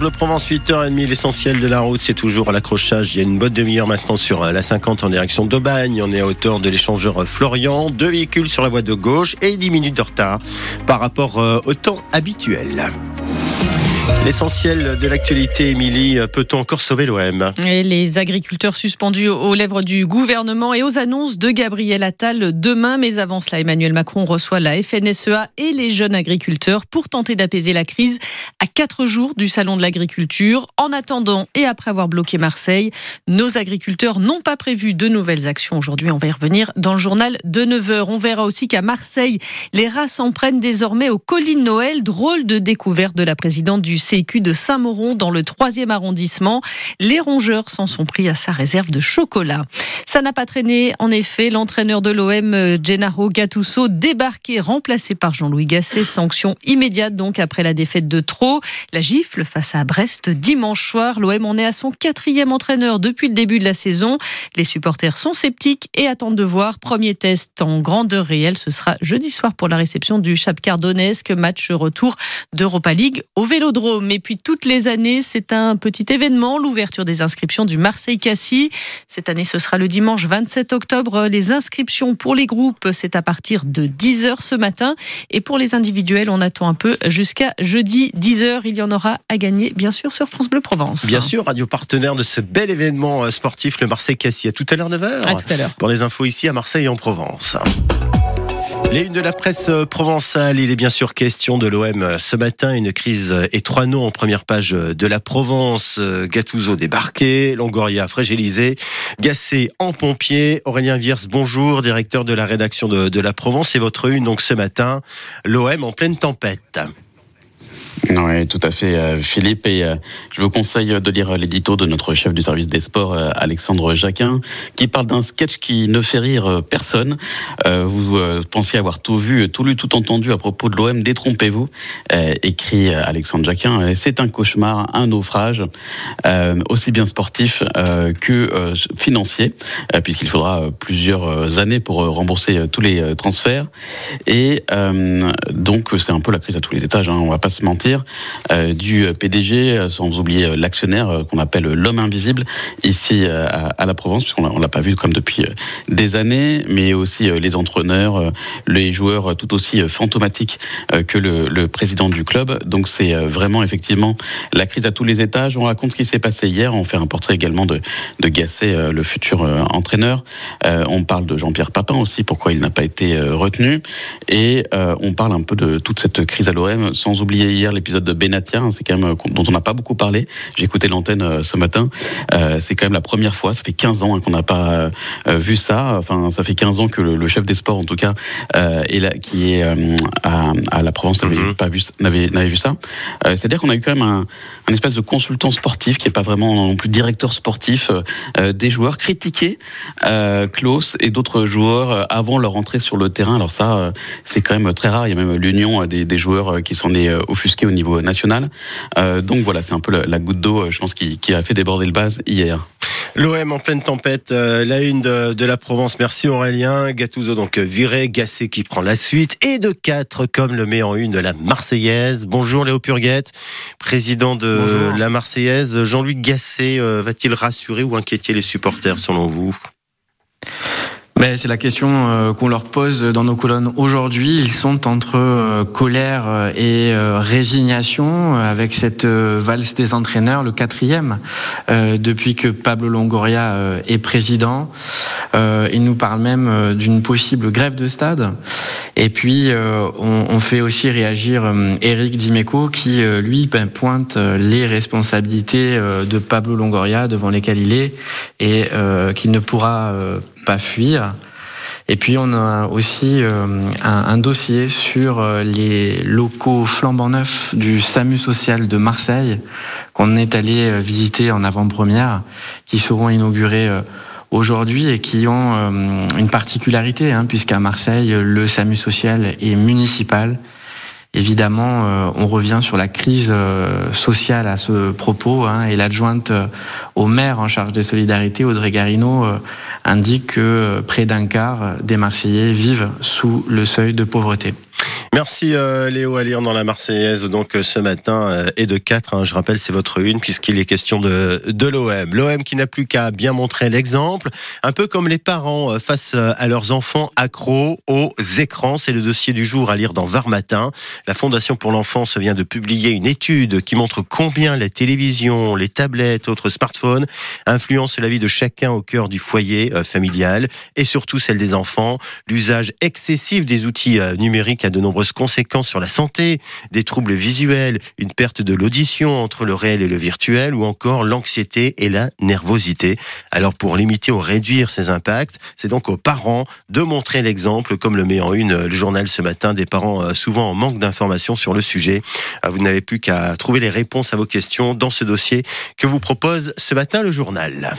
Bleu Provence, 8h30, l'essentiel de la route, c'est toujours l'accrochage. Il y a une bonne demi-heure maintenant sur la 50 en direction d'Aubagne. On est à hauteur de l'échangeur Florian. Deux véhicules sur la voie de gauche et 10 minutes de retard par rapport euh, au temps habituel. L'essentiel de l'actualité, Émilie, peut-on encore sauver l'OM les agriculteurs suspendus aux lèvres du gouvernement et aux annonces de Gabriel Attal demain. Mais avant cela, Emmanuel Macron reçoit la FNSEA et les jeunes agriculteurs pour tenter d'apaiser la crise à quatre jours du Salon de l'agriculture. En attendant et après avoir bloqué Marseille, nos agriculteurs n'ont pas prévu de nouvelles actions aujourd'hui. On va y revenir dans le journal de 9h. On verra aussi qu'à Marseille, les rats s'en prennent désormais aux collines Noël. Drôle de découverte de la présidente du CQ de Saint-Mauron dans le 3e arrondissement. Les rongeurs s'en sont pris à sa réserve de chocolat. Ça n'a pas traîné. En effet, l'entraîneur de l'OM, Gennaro Gattuso, débarqué, remplacé par Jean-Louis Gasset. Sanction immédiate donc après la défaite de trop. La gifle face à Brest dimanche soir. L'OM en est à son quatrième entraîneur depuis le début de la saison. Les supporters sont sceptiques et attendent de voir. Premier test en grandeur réelle. Ce sera jeudi soir pour la réception du Chapcar Donetsk. Match retour d'Europa League au Vélodrome. Mais puis toutes les années, c'est un petit événement, l'ouverture des inscriptions du Marseille-Cassis. Cette année, ce sera le dimanche 27 octobre. Les inscriptions pour les groupes, c'est à partir de 10h ce matin. Et pour les individuels, on attend un peu jusqu'à jeudi 10h. Il y en aura à gagner, bien sûr, sur France Bleu Provence. Bien sûr, radio partenaire de ce bel événement euh, sportif, le Marseille-Cassis. À tout à l'heure 9h. À tout à l'heure. Pour les infos ici à Marseille et en Provence. Les unes de la presse euh, provençale, il est bien sûr question de l'OM euh, ce matin. Une crise et trois noms en première page de la Provence. Gattuso débarqué, Longoria fragilisé, Gassé en pompier. Aurélien Viers, bonjour, directeur de la rédaction de, de la Provence. Et votre une donc ce matin, l'OM en pleine tempête. Oui, tout à fait, euh, Philippe. Et euh, je vous conseille de lire l'édito de notre chef du service des sports, euh, Alexandre Jacquin, qui parle d'un sketch qui ne fait rire personne. Vous pensiez avoir tout vu, tout lu, tout entendu à propos de l'OM. Détrompez-vous, écrit Alexandre Jacquin. C'est un cauchemar, un naufrage, aussi bien sportif que financier, puisqu'il faudra plusieurs années pour rembourser tous les transferts. Et donc, c'est un peu la crise à tous les étages. Hein, on va pas se mentir. Euh, du PDG, sans oublier l'actionnaire euh, qu'on appelle l'homme invisible ici euh, à, la Provence, puisqu'on l'a pas vu comme depuis des années, mais aussi les entraîneurs, les joueurs tout aussi fantomatiques que le, président du club. Donc c'est vraiment effectivement la crise à tous les étages. On raconte ce qui s'est passé hier. On fait un portrait également de, de Gasset, le futur entraîneur. on parle de Jean-Pierre Papin aussi, pourquoi il n'a pas été retenu. Et on parle un peu de toute cette crise à l'OM, sans oublier hier l'épisode de Benatia, hein, c'est quand même dont on n'a pas beaucoup parlé. J'ai écouté l'antenne euh, ce matin. Euh, c'est quand même la première fois, ça fait 15 ans hein, qu'on n'a pas euh, vu ça. Enfin, ça fait 15 ans que le, chef des sports, en tout cas, est là, qui est à, la Provence, n'avait mhm. pas vu, n'avait, vu ça. C'est-à-dire qu'on a eu quand même un, un espèce de consultant sportif qui n'est pas vraiment non plus directeur sportif des joueurs critiqués, Klaus et d'autres joueurs avant leur entrée sur le terrain. Alors ça, c'est quand même très rare. Il y a même l'union des, des joueurs qui s'en est offusqué au niveau national. Euh, donc voilà, c'est un peu la, goutte d'eau, euh, je pense, qui, a fait déborder le base hier. L'OM en pleine tempête, euh, la une de, la Provence. Merci Aurélien. Gattuso donc viré, Gassé qui prend la suite et de 4 comme le met en une de la Marseillaise. Bonjour Léo Purguette, président de la Marseillaise. Jean-Luc Gassé va-t-il rassurer ou inquiéter les supporters selon vous? Ben, c'est la question euh, qu'on leur pose dans nos colonnes aujourd'hui. Ils sont entre euh, colère euh, et résignation avec cette valse des entraîneurs, le quatrième, depuis que Pablo Longoria est président. Il nous parle même d'une possible grève de stade. Et puis, on, fait aussi réagir Eric Dimeco qui, lui, ben, pointe les responsabilités de Pablo Longoria devant lesquelles il est et qu'il ne pourra pas fuir. Et puis on a aussi euh, un, dossier sur euh, les locaux flambant neufs du SAMU social de Marseille qu'on est allé euh, visiter en avant-première, qui seront inaugurés aujourd'hui et qui ont une particularité, hein, puisqu'à Marseille, le SAMU social est municipal Évidemment, euh, on revient sur la crise euh, sociale à ce propos, hein, et l'adjointe euh, au maire en charge des solidarités, Audrey Garino, indique que près d'un quart des Marseillais vivent sous le seuil de pauvreté. Merci euh, Léo à lire dans la Marseillaise donc euh, ce matin euh, et de 4. Hein, je rappelle c'est votre une puisqu'il est question de, de l'OM. L'OM qui n'a plus qu'à bien montrer l'exemple, un peu comme les parents face à leurs enfants accros aux écrans. C'est le dossier du jour à lire dans Var Matin. La Fondation pour l'enfance vient de publier une étude qui montre combien la télévision, les tablettes, autres smartphones influencent la vie de chacun au cœur du foyer familial et surtout celle des enfants. L'usage excessif des outils numériques a de nombreux conséquences sur la santé, des troubles visuels, une perte de l'audition entre le réel et le virtuel, ou encore l'anxiété et la nervosité. Alors pour limiter ou réduire ces impacts, c'est donc aux parents de montrer l'exemple, comme le met en une le journal ce matin, des parents euh, souvent en manque d'informations sur le sujet. Euh, vous n'avez plus qu'à trouver les réponses à vos questions dans ce dossier que vous propose ce matin le journal.